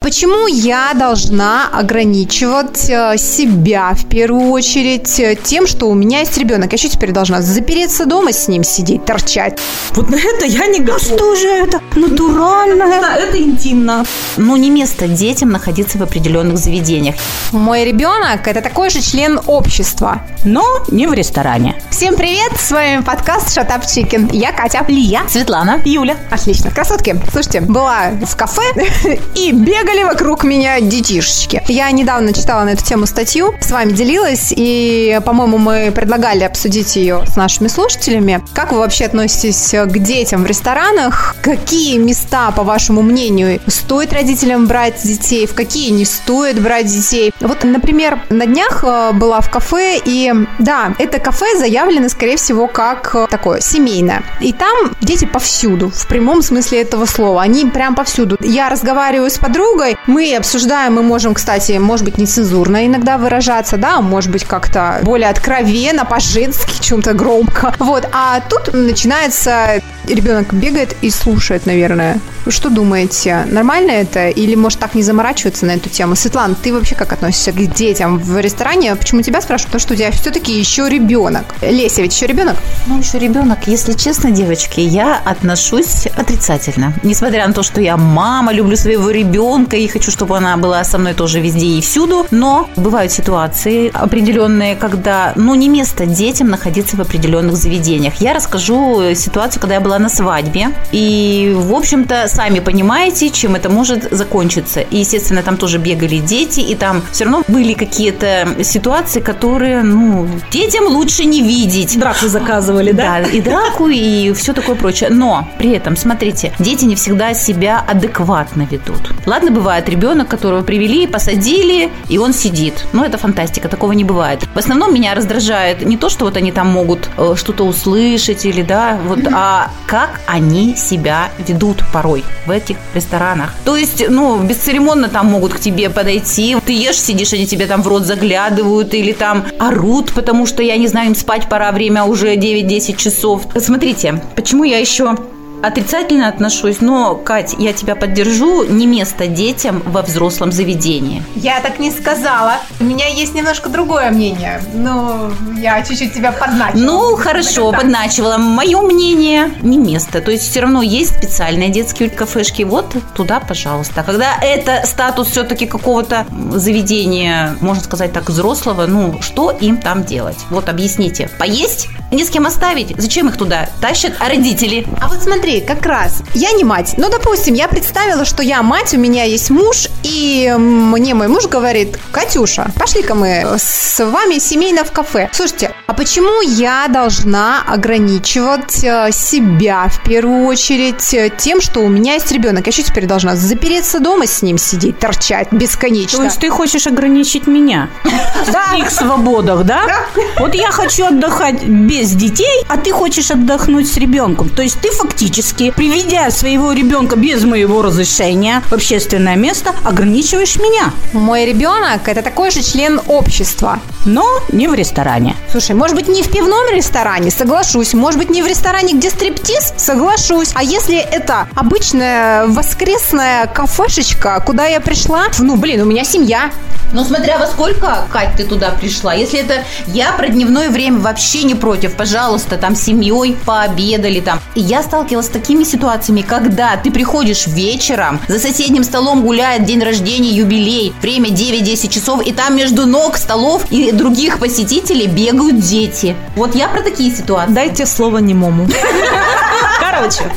Почему я должна ограничивать э, себя в первую очередь э, тем, что у меня есть ребенок? Я что теперь должна запереться дома с ним сидеть, торчать? Вот на это я не А готова. что же это? Натуральное. Да, это интимно. Ну, не место детям находиться в определенных заведениях. Мой ребенок – это такой же член общества. Но не в ресторане. Всем привет! С вами подкаст Shut Up Chicken. Я Катя. Лия, Светлана, Юля. Отлично. Красотки, слушайте, была в кафе и бегали вокруг меня детишечки. Я недавно читала на эту тему статью, с вами делилась, и, по-моему, мы предлагали обсудить ее с нашими слушателями. Как вы вообще относитесь к детям в ресторанах? Какие места, по вашему мнению, стоит родителям брать детей, в какие не стоит брать детей? Вот, например, на днях э, была в кафе, и да, это кафе заявлено, скорее всего, как э, такое семейное. И там дети повсюду, в прямом смысле этого слова. Они прям повсюду. Я разговариваю с подругой, мы обсуждаем, мы можем, кстати, может быть, нецензурно иногда выражаться, да, может быть, как-то более откровенно, по-женски, чем-то громко. Вот, а тут начинается, ребенок бегает и слушает, наверное. Что думаете, нормально это? Или, может, так не заморачиваться на эту тему? Светлана, ты вообще как относишься к детям в ресторане? Почему тебя спрашивают? Потому что у тебя все-таки еще ребенок. Леся, ведь еще ребенок? Ну, еще ребенок. Если честно, девочки, я отношусь отрицательно. Несмотря на то, что я мама, люблю своего ребенка и хочу, чтобы она была со мной тоже везде и всюду. Но бывают ситуации определенные, когда, ну, не место детям находиться в определенных заведениях. Я расскажу ситуацию, когда я была на свадьбе. И, в общем-то, сами понимаете, чем это может закончиться. И, естественно, там тоже бегали дети, и там все равно были какие-то ситуации, которые, ну, детям лучше не видеть. Драку заказывали, да? Да, и драку, и все такое прочее. Но при этом, смотрите, дети не всегда себя адекватно ведут. Ладно, бывает ребенок, которого привели, посадили, и он сидит. Но это фантастика, такого не бывает. В основном меня раздражает не то, что вот они там могут э, что-то услышать или да, вот, а как они себя ведут порой в этих ресторанах. То есть, ну, бесцеремонно там могут к тебе подойти, ты ешь, сидишь, они тебе там в рот заглядывают или там орут, потому что, я не знаю, им спать пора, время уже 9-10 часов. Смотрите, почему я еще отрицательно отношусь, но, Кать, я тебя поддержу, не место детям во взрослом заведении. Я так не сказала. У меня есть немножко другое мнение. Ну, я чуть-чуть тебя подначила. Ну, хорошо, Так. подначивала. Мое мнение не место. То есть все равно есть специальные детские кафешки. Вот туда, пожалуйста. Когда это статус все-таки какого-то заведения, можно сказать так, взрослого, ну, что им там делать? Вот объясните. Поесть? Не с кем оставить? Зачем их туда тащат? А родители? А вот смотри, как раз, я не мать. Ну, допустим, я представила, что я мать, у меня есть муж, и мне мой муж говорит, Катюша, пошли-ка мы с вами семейно в кафе. Слушайте, а почему я должна ограничивать э, себя в первую очередь э, тем, что у меня есть ребенок? Я что теперь должна запереться дома с ним сидеть, торчать бесконечно? То есть ты хочешь ограничить меня в их свободах, да? Вот я хочу отдыхать без детей, а ты хочешь отдохнуть с ребенком. То есть ты фактически, приведя своего ребенка без моего разрешения в общественное место, ограничиваешь меня. Мой ребенок это такой же член общества. Но не в ресторане. Слушай, может быть, не в пивном ресторане, соглашусь. Может быть, не в ресторане, где стриптиз, соглашусь. А если это обычная воскресная кафешечка, куда я пришла, ну, блин, у меня семья. Ну, смотря во сколько, Кать, ты туда пришла. Если это я про дневное время вообще не против, пожалуйста, там семьей пообедали там. И я сталкивалась с такими ситуациями, когда ты приходишь вечером, за соседним столом гуляет день рождения, юбилей, время 9-10 часов, и там между ног столов и других посетителей бегают дети. Вот я про такие ситуации. Дайте слово немому. Короче,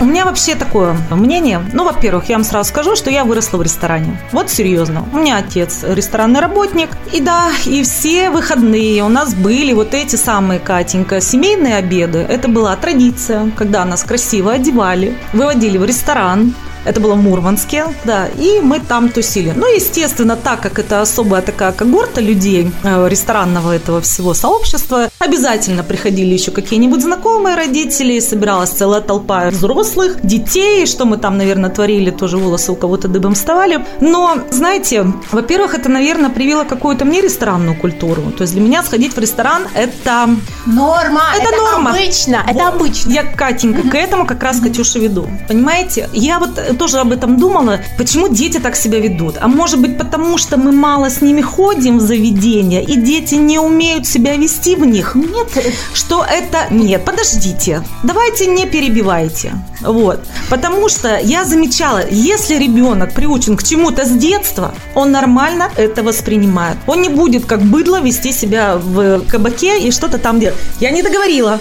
у меня вообще такое мнение. Ну, во-первых, я вам сразу скажу, что я выросла в ресторане. Вот серьезно. У меня отец ресторанный работник. И да, и все выходные у нас были вот эти самые, Катенька, семейные обеды. Это была традиция, когда нас красиво одевали, выводили в ресторан, Это было в Мурманске, да, и мы там тусили. Ну, естественно, так как это особая такая когорта людей, э, ресторанного этого всего сообщества, Обязательно приходили еще какие-нибудь знакомые родители, собиралась целая толпа взрослых, детей, что мы там, наверное, творили, тоже волосы у кого-то дыбом вставали. Но, знаете, во-первых, это, наверное, привило какую-то мне ресторанную культуру. То есть для меня сходить в ресторан – это... Норма. Это норма. обычно. Это Вот. обычно. Я, Катенька, к этому как раз Катюша веду. Понимаете? Я вот э, тоже об этом думала. Почему дети так себя ведут? А может быть, потому что мы мало с ними ходим в заведения, и дети не умеют себя вести в них? Нет. Что это... Нет, подождите. Давайте не перебивайте. Вот. Потому что я замечала, если ребенок приучен к чему-то с детства, он нормально это воспринимает. Он не будет как быдло вести себя в кабаке и что-то там делать. Я не договорила.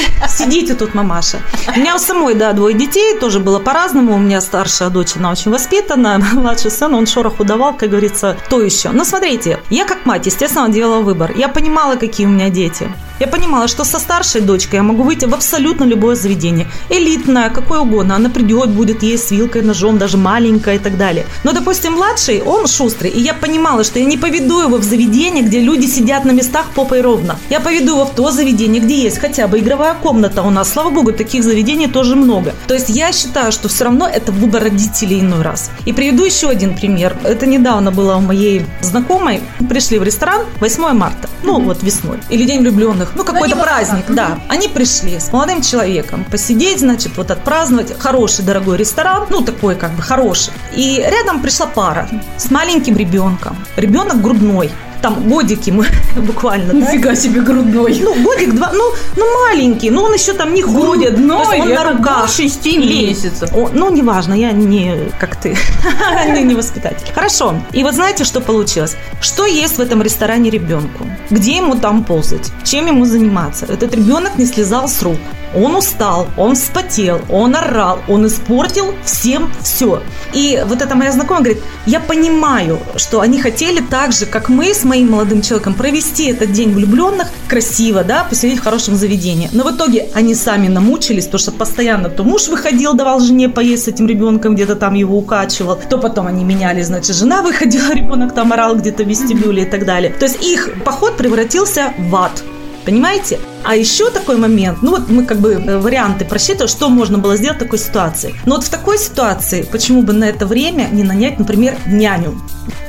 Сидите тут, мамаша. У меня у самой, да, двое детей, тоже было по-разному. У меня старшая дочь, она очень воспитана, младший сын, он шороху давал, как говорится, то еще. Но смотрите, я как мать, естественно, делала выбор. Я понимала, какие у меня дети. Я понимала, что со старшей дочкой я могу выйти в абсолютно любое заведение. Элитное, какое угодно. Она придет, будет есть с вилкой, ножом, даже маленькая и так далее. Но, допустим, младший, он шустрый. И я понимала, что я не поведу его в заведение, где люди сидят на местах попой ровно. Я поведу его в то заведение, где есть хотя бы игровая комната у нас. Слава богу, таких заведений тоже много. То есть я считаю, что все равно это выбор родителей иной раз. И приведу еще один пример. Это недавно было у моей знакомой. Пришли в ресторан 8 марта. Ну, вот весной. Или День влюбленных. Ну, какой-то праздник, да. Они пришли с молодым человеком посидеть, значит, вот отпраздновать. Хороший, дорогой ресторан. Ну, такой как бы хороший. И рядом пришла пара с маленьким ребенком. Ребенок грудной. Там годики мы буквально, да? себе грудной. Ну, годик, два, ну, ну, маленький, но он еще там не ходит. Грудной, То есть он на руках. до шести Лень. месяцев. О, ну, неважно, я не как ты, не, не воспитатель. Хорошо. И вот знаете, что получилось? Что есть в этом ресторане ребенку? Где ему там ползать? Чем ему заниматься? Этот ребенок не слезал с рук. Он устал, он вспотел, он орал, он испортил всем все. И вот эта моя знакомая говорит, я понимаю, что они хотели так же, как мы с моим молодым человеком, провести этот день влюбленных красиво, да, посидеть в хорошем заведении. Но в итоге они сами намучились, потому что постоянно то муж выходил, давал жене поесть с этим ребенком, где-то там его укачивал, то потом они меняли, значит, жена выходила, ребенок там орал где-то в вестибюле и так далее. То есть их поход превратился в ад. Понимаете? А еще такой момент, ну вот мы как бы э, варианты просчитываем, что можно было сделать в такой ситуации. Но вот в такой ситуации, почему бы на это время не нанять, например, няню,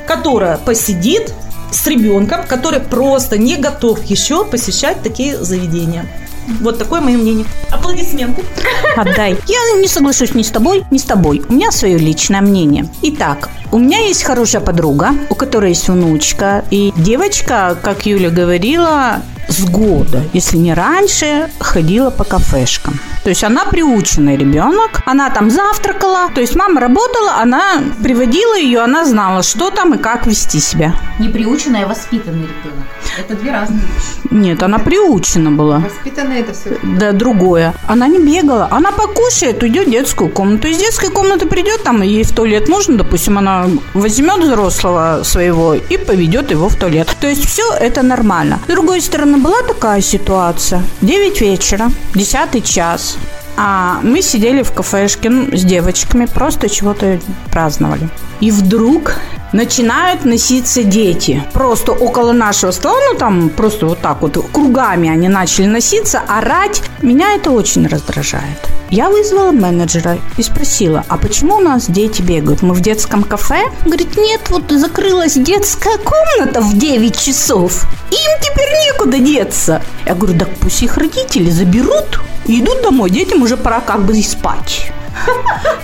которая посидит с ребенком, который просто не готов еще посещать такие заведения. Вот такое мое мнение. Аплодисменты. Отдай. Я не соглашусь ни с тобой, ни с тобой. У меня свое личное мнение. Итак, у меня есть хорошая подруга, у которой есть внучка. И девочка, как Юля говорила, с года, если не раньше, ходила по кафешкам. То есть она приученный ребенок, она там завтракала, то есть мама работала, она приводила ее, она знала, что там и как вести себя. Неприученный, а воспитанный ребенок. Это две разные вещи. Нет, она приучена была. Воспитанное это все. Да, другое. Она не бегала. Она покушает, уйдет в детскую комнату. Из детской комнаты придет, там ей в туалет нужно, допустим, она возьмет взрослого своего и поведет его в туалет. То есть все это нормально. С другой стороны, была такая ситуация. 9 вечера, 10 час. А мы сидели в кафешке ну, с девочками, просто чего-то праздновали. И вдруг начинают носиться дети. Просто около нашего стола, ну там просто вот так вот кругами они начали носиться, орать. Меня это очень раздражает. Я вызвала менеджера и спросила, а почему у нас дети бегают? Мы в детском кафе? Говорит, нет, вот закрылась детская комната в 9 часов. Им теперь некуда деться. Я говорю, так пусть их родители заберут и идут домой. Детям уже пора как бы и спать.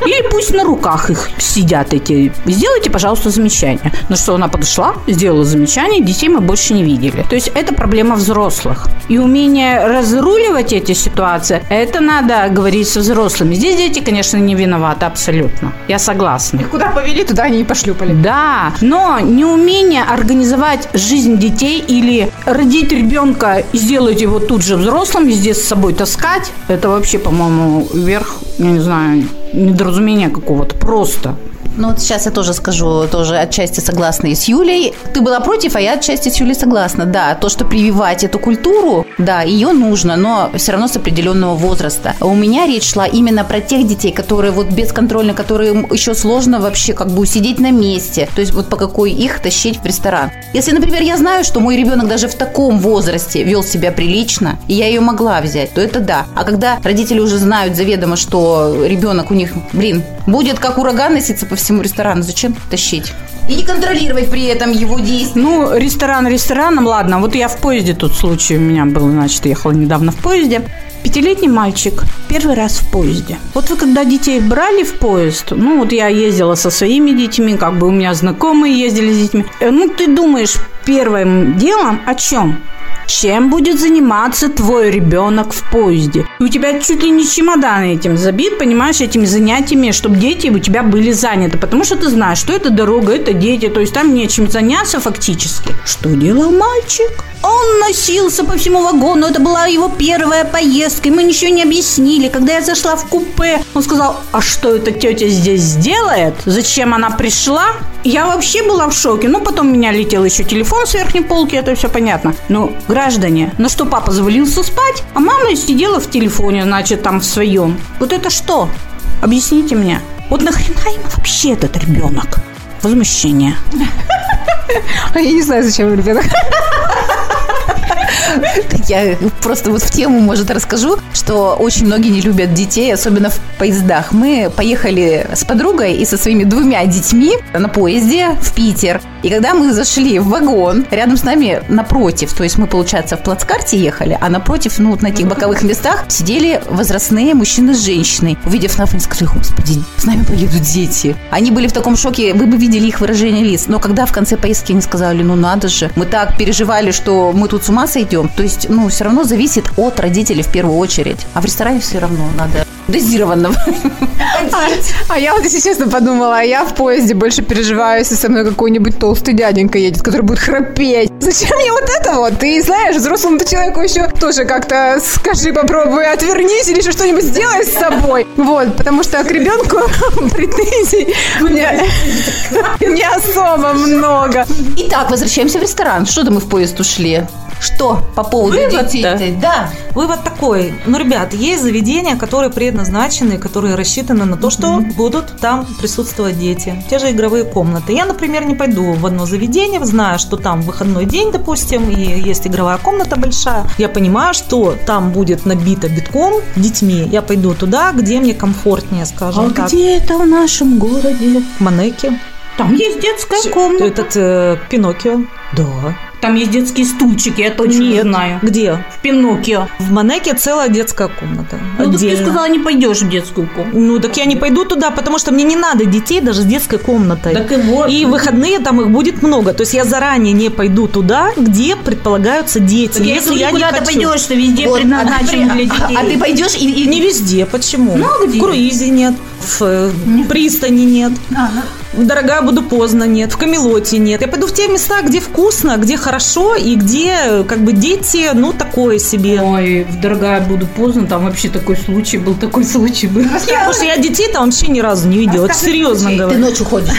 Или пусть на руках их сидят эти. Сделайте, пожалуйста, замечание. Ну что, она подошла, сделала замечание, детей мы больше не видели. То есть это проблема взрослых. И умение разруливать эти ситуации, это надо говорить со взрослыми. Здесь дети, конечно, не виноваты абсолютно. Я согласна. Их куда повели, туда они и пошлюпали. Да, но неумение организовать жизнь детей или родить ребенка и сделать его тут же взрослым, везде с собой таскать, это вообще, по-моему, верх, я не знаю, недоразумения какого-то. Просто. Ну вот сейчас я тоже скажу, тоже отчасти согласна и с Юлей. Ты была против, а я отчасти с Юлей согласна. Да, то, что прививать эту культуру, да, ее нужно, но все равно с определенного возраста. У меня речь шла именно про тех детей, которые вот бесконтрольно, которые еще сложно вообще как бы усидеть на месте. То есть вот по какой их тащить в ресторан. Если, например, я знаю, что мой ребенок даже в таком возрасте вел себя прилично, и я ее могла взять, то это да. А когда родители уже знают заведомо, что ребенок у них, блин, будет как ураган носиться по всему ресторану, зачем тащить? И не контролировать при этом его действия. Ну, ресторан рестораном, ладно. Вот я в поезде тут случай у меня был, значит, ехала недавно в поезде. Пятилетний мальчик первый раз в поезде. Вот вы когда детей брали в поезд, ну вот я ездила со своими детьми, как бы у меня знакомые ездили с детьми. Э, Ну ты думаешь первым делом о чем? Чем будет заниматься твой ребенок в поезде? У тебя чуть ли не чемодан этим забит, понимаешь, этими занятиями, чтобы дети у тебя были заняты. Потому что ты знаешь, что это дорога, это дети, то есть там нечем заняться фактически. Что делал мальчик? Он носился по всему вагону, это была его первая поездка, и мы ничего не объяснили. Когда я зашла в купе, он сказал, а что эта тетя здесь делает? Зачем она пришла? Я вообще была в шоке. Ну, потом у меня летел еще телефон с верхней полки, это все понятно. Ну, граждане, на что папа завалился спать, а мама сидела в телефоне, значит, там в своем. Вот это что? Объясните мне. Вот нахрена ему вообще этот ребенок? Возмущение. А Я не знаю, зачем ребенок. Я просто вот в тему, может, расскажу, что очень многие не любят детей, особенно в поездах. Мы поехали с подругой и со своими двумя детьми на поезде в Питер. И когда мы зашли в вагон, рядом с нами напротив, то есть мы, получается, в плацкарте ехали, а напротив, ну, вот на этих боковых местах сидели возрастные мужчины с женщиной. Увидев нас, они сказали, господи, с нами поедут дети. Они были в таком шоке, вы бы видели их выражение лиц. Но когда в конце поездки они сказали, ну надо же, мы так переживали, что мы тут с ума сойдем. То есть, ну, все равно зависит от родителей в первую очередь. А в ресторане все равно надо дозированно. А, а я вот, если честно, подумала, а я в поезде больше переживаю, если со мной какой-нибудь толстый дяденька едет, который будет храпеть. Зачем мне вот это вот? Ты знаешь, взрослому-то человеку еще тоже как-то скажи, попробуй, отвернись или еще что-нибудь сделай с собой. Вот, потому что к ребенку претензий не особо много. Итак, возвращаемся в ресторан. Что-то мы в поезд ушли. Что по поводу Вывод-то? детей? Да. Вывод такой. Ну, ребят, есть заведения, которые предназначены, которые рассчитаны на то, что будут там присутствовать дети. Те же игровые комнаты. Я, например, не пойду в одно заведение, зная, что там выходной день, допустим, и есть игровая комната большая. Я понимаю, что там будет набито битком детьми. Я пойду туда, где мне комфортнее, скажем А так. где это в нашем городе? Манеке. Там есть детская комната. Этот э, Пиноккио. Да. Там есть детские стульчики, я точно Нет. знаю. Где? В Пиноккио. В Манеке целая детская комната. Ну, так ты отдельно. сказала, не пойдешь в детскую комнату. Ну, так я не пойду туда, потому что мне не надо детей даже с детской комнатой. Так и вот. И выходные там их будет много. То есть я заранее не пойду туда, где предполагаются дети. Так если я не куда ты хочу. пойдешь, что везде Вот, предназначено а, для ты- детей. а ты пойдешь и, и- Не везде. Почему? Ну, а где? В круизе нет. В э, пристани нет. В Дорогая буду поздно нет. В Камелоте нет. Я пойду в те места, где вкусно, где хорошо и где как бы дети, ну, такое себе. Ой, в дорогая буду поздно, там вообще такой случай был, такой случай был. Потому что я детей там вообще ни разу не видела. Это серьезно ты говорю. ночью ходишь.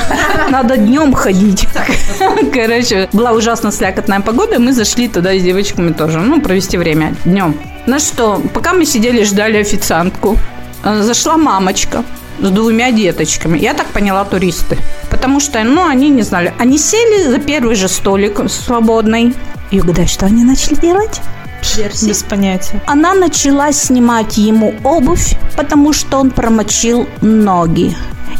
Надо днем ходить. Короче, была ужасно слякотная погода, мы зашли туда с девочками тоже, ну, провести время днем. Ну что, пока мы сидели, ждали официантку, э, зашла мамочка с двумя деточками. Я так поняла, туристы. Потому что, ну, они не знали. Они сели за первый же столик свободный. И угадай, что они начали делать? Без понятия. Она начала снимать ему обувь, потому что он промочил ноги.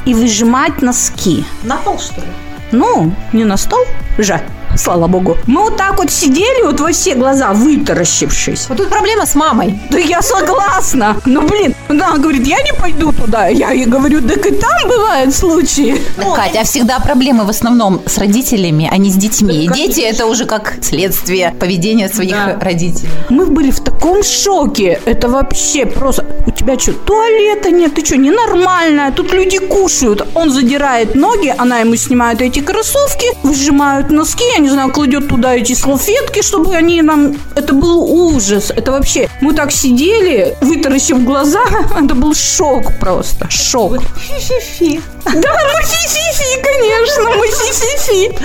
И выжимать носки. На пол, что ли? Ну, не на стол же, слава богу. Мы вот так вот сидели, вот во все глаза вытаращившись. Вот тут проблема с мамой. Да я согласна. Ну, блин, она говорит, я не пойду туда. Я ей говорю, так и там бывают случаи. Катя, а всегда проблемы в основном с родителями, а не с детьми. Дети это уже как следствие поведения своих родителей. Мы были в таком шоке. Это вообще просто... У тебя что, туалета нет? Ты что, ненормальная? Тут люди кушают. Он задирает ноги, она ему снимает эти кроссовки, выжимают носки, не знаю, кладет туда эти салфетки, чтобы они нам... Это был ужас. Это вообще... Мы так сидели, вытаращив глаза. Это был шок просто. Шок. Фи-фи-фи. Да, мы фи-фи-фи, конечно, мы фи-фи-фи.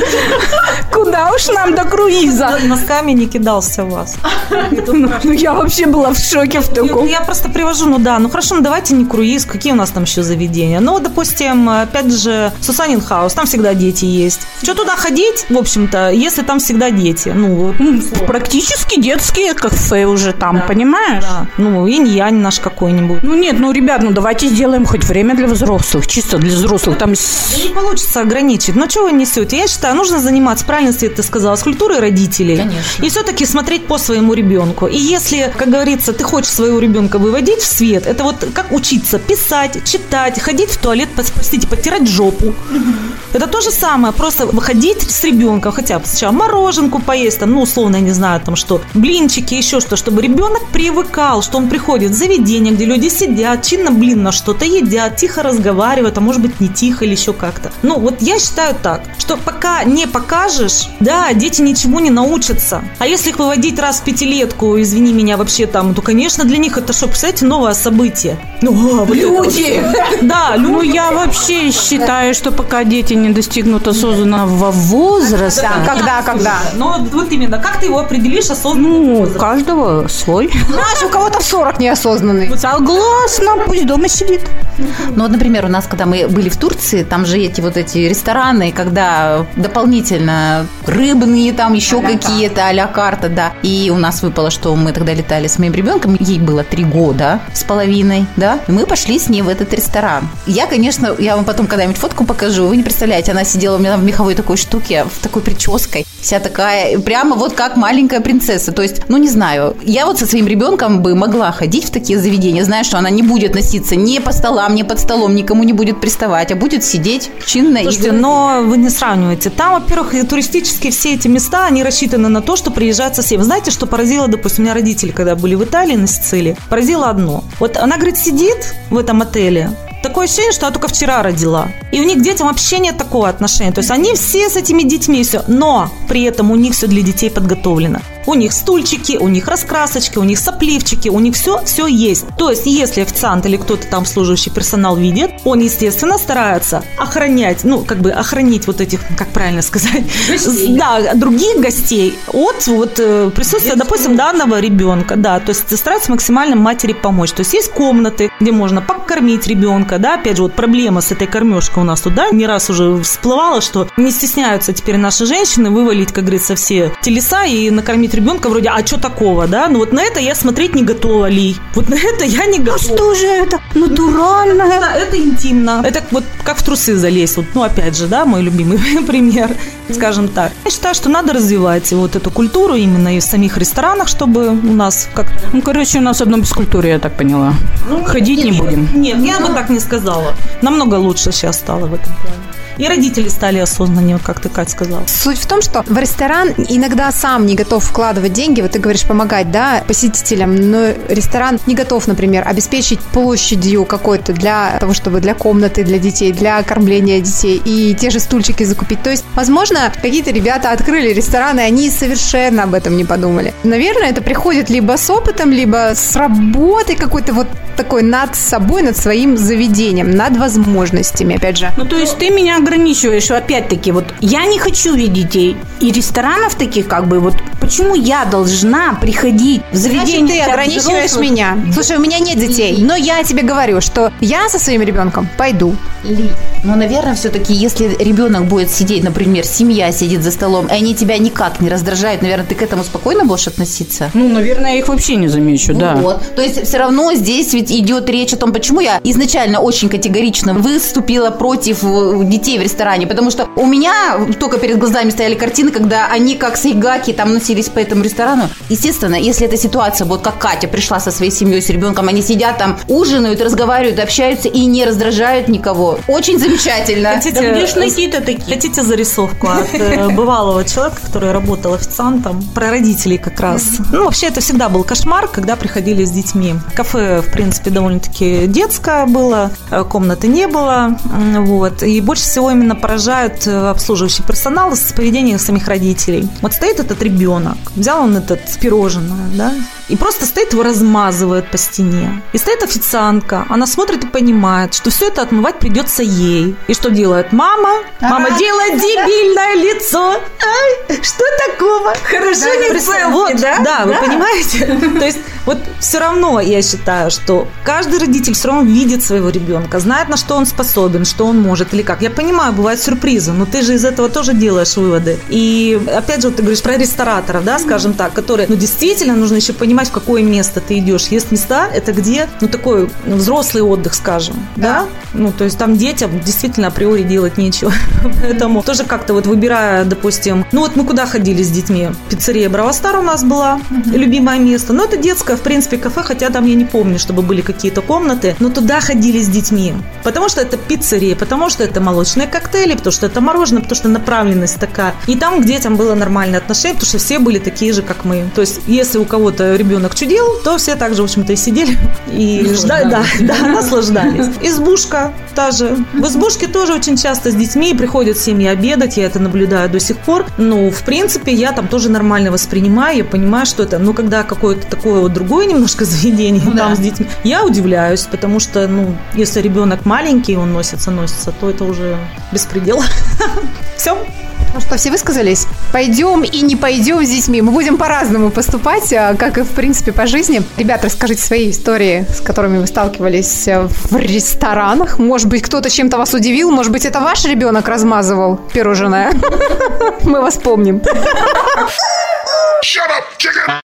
Куда уж нам до круиза? Носками не кидался в вас. Ну, я вообще была в шоке в таком. Я просто привожу, ну да, ну хорошо, ну давайте не круиз, какие у нас там еще заведения? Ну, допустим, опять же, Сусанин хаус, там всегда дети есть. Что туда ходить, в общем-то, если там всегда дети? Ну, М, Практически детские кафе уже там, понимаешь? да. Ну, инь-янь наш какой-нибудь. Ну нет, ну, ребят, ну давайте сделаем хоть время для взрослых, чисто для взрослых. Там с- Не получится ограничить. Но что вы несете? Я считаю, нужно заниматься, правильно Свет, ты сказала, с культурой родителей. Конечно. И все-таки смотреть по своему ребенку. И если, как говорится, ты хочешь своего ребенка выводить в свет, это вот как учиться писать, читать, ходить в туалет, простите, потирать жопу. Это то же самое, просто выходить с ребенком, хотя бы сначала мороженку поесть, там, ну, условно, я не знаю, там что, блинчики, еще что, чтобы ребенок привыкал, что он приходит в заведение, где люди сидят, чинно, блин, на что-то едят, тихо разговаривают, а может быть не тихо или еще как-то. Ну, вот я считаю так, что пока не покажешь, да, дети ничего не научатся. А если их выводить раз в пятилетку, извини меня, вообще там, то, конечно, для них это что, представляете, новое событие. Ну, а, вот вот. Да, Ну, люди. я вообще считаю, что пока дети не достигнут осознанного возраста, Да, когда, когда? Ну, вот- вот именно, как ты его определишь осознанно? ну, у каждого свой. Знаешь, у кого-то в 40 неосознанный. Согласна, пусть дома сидит. Ну, вот, например, у нас, когда мы были в Турции, там же эти вот эти рестораны, когда дополнительно рыбные, там еще какие-то а-ля карта, да. И у нас выпало, что мы тогда летали с моим ребенком, ей было три года с половиной, да, и мы пошли с ней в этот ресторан. Я, конечно, я вам потом когда-нибудь фотку покажу, вы не представляете, она сидела у меня там в меховой такой штуке, в такой прической, вся такая, прямо вот как маленькая принцесса. То есть, ну, не знаю, я вот со своим ребенком бы могла ходить в такие заведения, зная, что она не будет носиться ни по столам, ни под столом, никому не будет приставать, а будет сидеть чинно Слушайте, и... но вы не сравниваете. Там, во-первых, туристические все эти места, они рассчитаны на то, что приезжают. Вы знаете, что поразило, допустим, у меня родители, когда были в Италии, на Сицилии, поразило одно. Вот она, говорит, сидит в этом отеле, Такое ощущение, что она только вчера родила. И у них к детям вообще нет такого отношения. То есть они все с этими детьми все. Но при этом у них все для детей подготовлено. У них стульчики, у них раскрасочки, у них сопливчики, у них все, все есть. То есть, если официант или кто-то там служащий персонал видит, он, естественно, старается охранять, ну, как бы охранить вот этих, как правильно сказать, да, других гостей от вот э, присутствия, допустим, данного ребенка, да, то есть стараются максимально матери помочь. То есть есть комнаты, где можно покормить ребенка, да, опять же, вот проблема с этой кормежкой у нас тут, да, не раз уже всплывала, что не стесняются теперь наши женщины вывалить, как говорится, все телеса и накормить ребенка вроде, а что такого, да, ну вот на это я смотреть не готова, Ли, вот на это я не готова. Что же это? Натуральное. Это, это интимно. Это вот как в трусы залезть. Вот, ну, опять же, да, мой любимый пример, скажем так. Я считаю, что надо развивать вот эту культуру именно и в самих ресторанах, чтобы у нас как Ну, короче, у нас одно бескультуре, я так поняла. Ходить не будем. Нет, я бы так не сказала. Намного лучше сейчас стало в этом плане. И родители стали осознаннее, как ты, Кать, сказала. Суть в том, что в ресторан иногда сам не готов вкладывать деньги, вот ты говоришь, помогать, да, посетителям, но ресторан не готов, например, обеспечить площадью какой-то для того, чтобы для комнаты для детей, для кормления детей и те же стульчики закупить. То есть, возможно, какие-то ребята открыли рестораны, и они совершенно об этом не подумали. Наверное, это приходит либо с опытом, либо с работой какой-то вот такой над собой, над своим заведением, над возможностями, опять же. Ну, то есть ты меня ограничиваешь, опять-таки, вот я не хочу видеть детей. И ресторанов таких, как бы, вот почему я должна приходить в заведение Значит, ты ограничиваешь взрослых? меня. Слушай, у меня нет детей, но я тебе говорю, что я со своим ребенком пойду. Ли, ну, наверное, все-таки, если ребенок будет сидеть, например, семья сидит за столом, и они тебя никак не раздражают, наверное, ты к этому спокойно будешь относиться? Ну, наверное, я их вообще не замечу, да. Вот. То есть все равно здесь ведь идет речь о том, почему я изначально очень категорично выступила против э, детей в ресторане, потому что у меня только перед глазами стояли картины, когда они как сайгаки там носились по этому ресторану. Естественно, если эта ситуация, вот как Катя пришла со своей семьей, с ребенком, они сидят там, ужинают, разговаривают, общаются и не раздражают никого. Очень замечательно. Хотите, Да ж найти-то такие? Хотите зарисовку от э, бывалого человека, который работал официантом, про родителей как раз? Ну, вообще, это всегда был кошмар, когда приходили с детьми. Кафе, в принципе, довольно-таки детское было, э, комнаты не было, вот. И больше всего именно поражают э, обслуживающий персонал с поведением самих родителей. Вот стоит этот ребенок, взял он этот пирожное, да, и просто стоит его размазывает по стене. И стоит официантка, она смотрит и понимает, что все это отмывать придется ей. И что делает мама? Мама делает дебильное лицо. Ай, что такого? Хорошо не целки, вот, да? Да, вы понимаете? То есть вот все равно я считаю, что каждый родитель все равно видит своего ребенка, знает, на что он способен, что он может или как. Я понимаю, бывают сюрпризы, но ты же из этого тоже делаешь выводы. И опять же, вот ты говоришь про рестораторов, да, скажем так, которые, ну, действительно нужно еще понимать, в какое место ты идешь. Есть места, это где, ну, такой взрослый отдых, скажем, да. да? Ну, то есть там детям действительно априори делать нечего. Поэтому тоже как-то вот выбирая, допустим, ну, вот мы куда ходили с детьми? Пиццерия Бравостар у нас была, любимое место. Ну, это детское, в принципе, кафе, хотя там я не помню, чтобы были какие-то комнаты, но туда ходили с детьми. Потому что это пиццерия, потому что это молочные коктейли, потому что это мороженое, потому что направленность такая. И там к детям было нормальное отношение, потому что все были такие же, как мы. То есть, если у кого-то ребенок чудил, то все также, в общем-то, и сидели и ждали, да, да, наслаждались. Избушка та же. В избушке тоже очень часто с детьми приходят семьи обедать, я это наблюдаю до сих пор. Ну, в принципе, я там тоже нормально воспринимаю, я понимаю, что это, ну, когда какое-то такое вот другое немножко заведение ну, там да. с детьми, я удивляюсь, потому что, ну, если ребенок маленький, он носится, носится, то это уже беспредел. Все. Ну что, все высказались? Пойдем и не пойдем с детьми. Мы будем по-разному поступать, а, как и, в принципе, по жизни. Ребята, расскажите свои истории, с которыми вы сталкивались э, в ресторанах. Может быть, кто-то чем-то вас удивил. Может быть, это ваш ребенок размазывал пирожное. Мы вас помним. Shut up, chicken!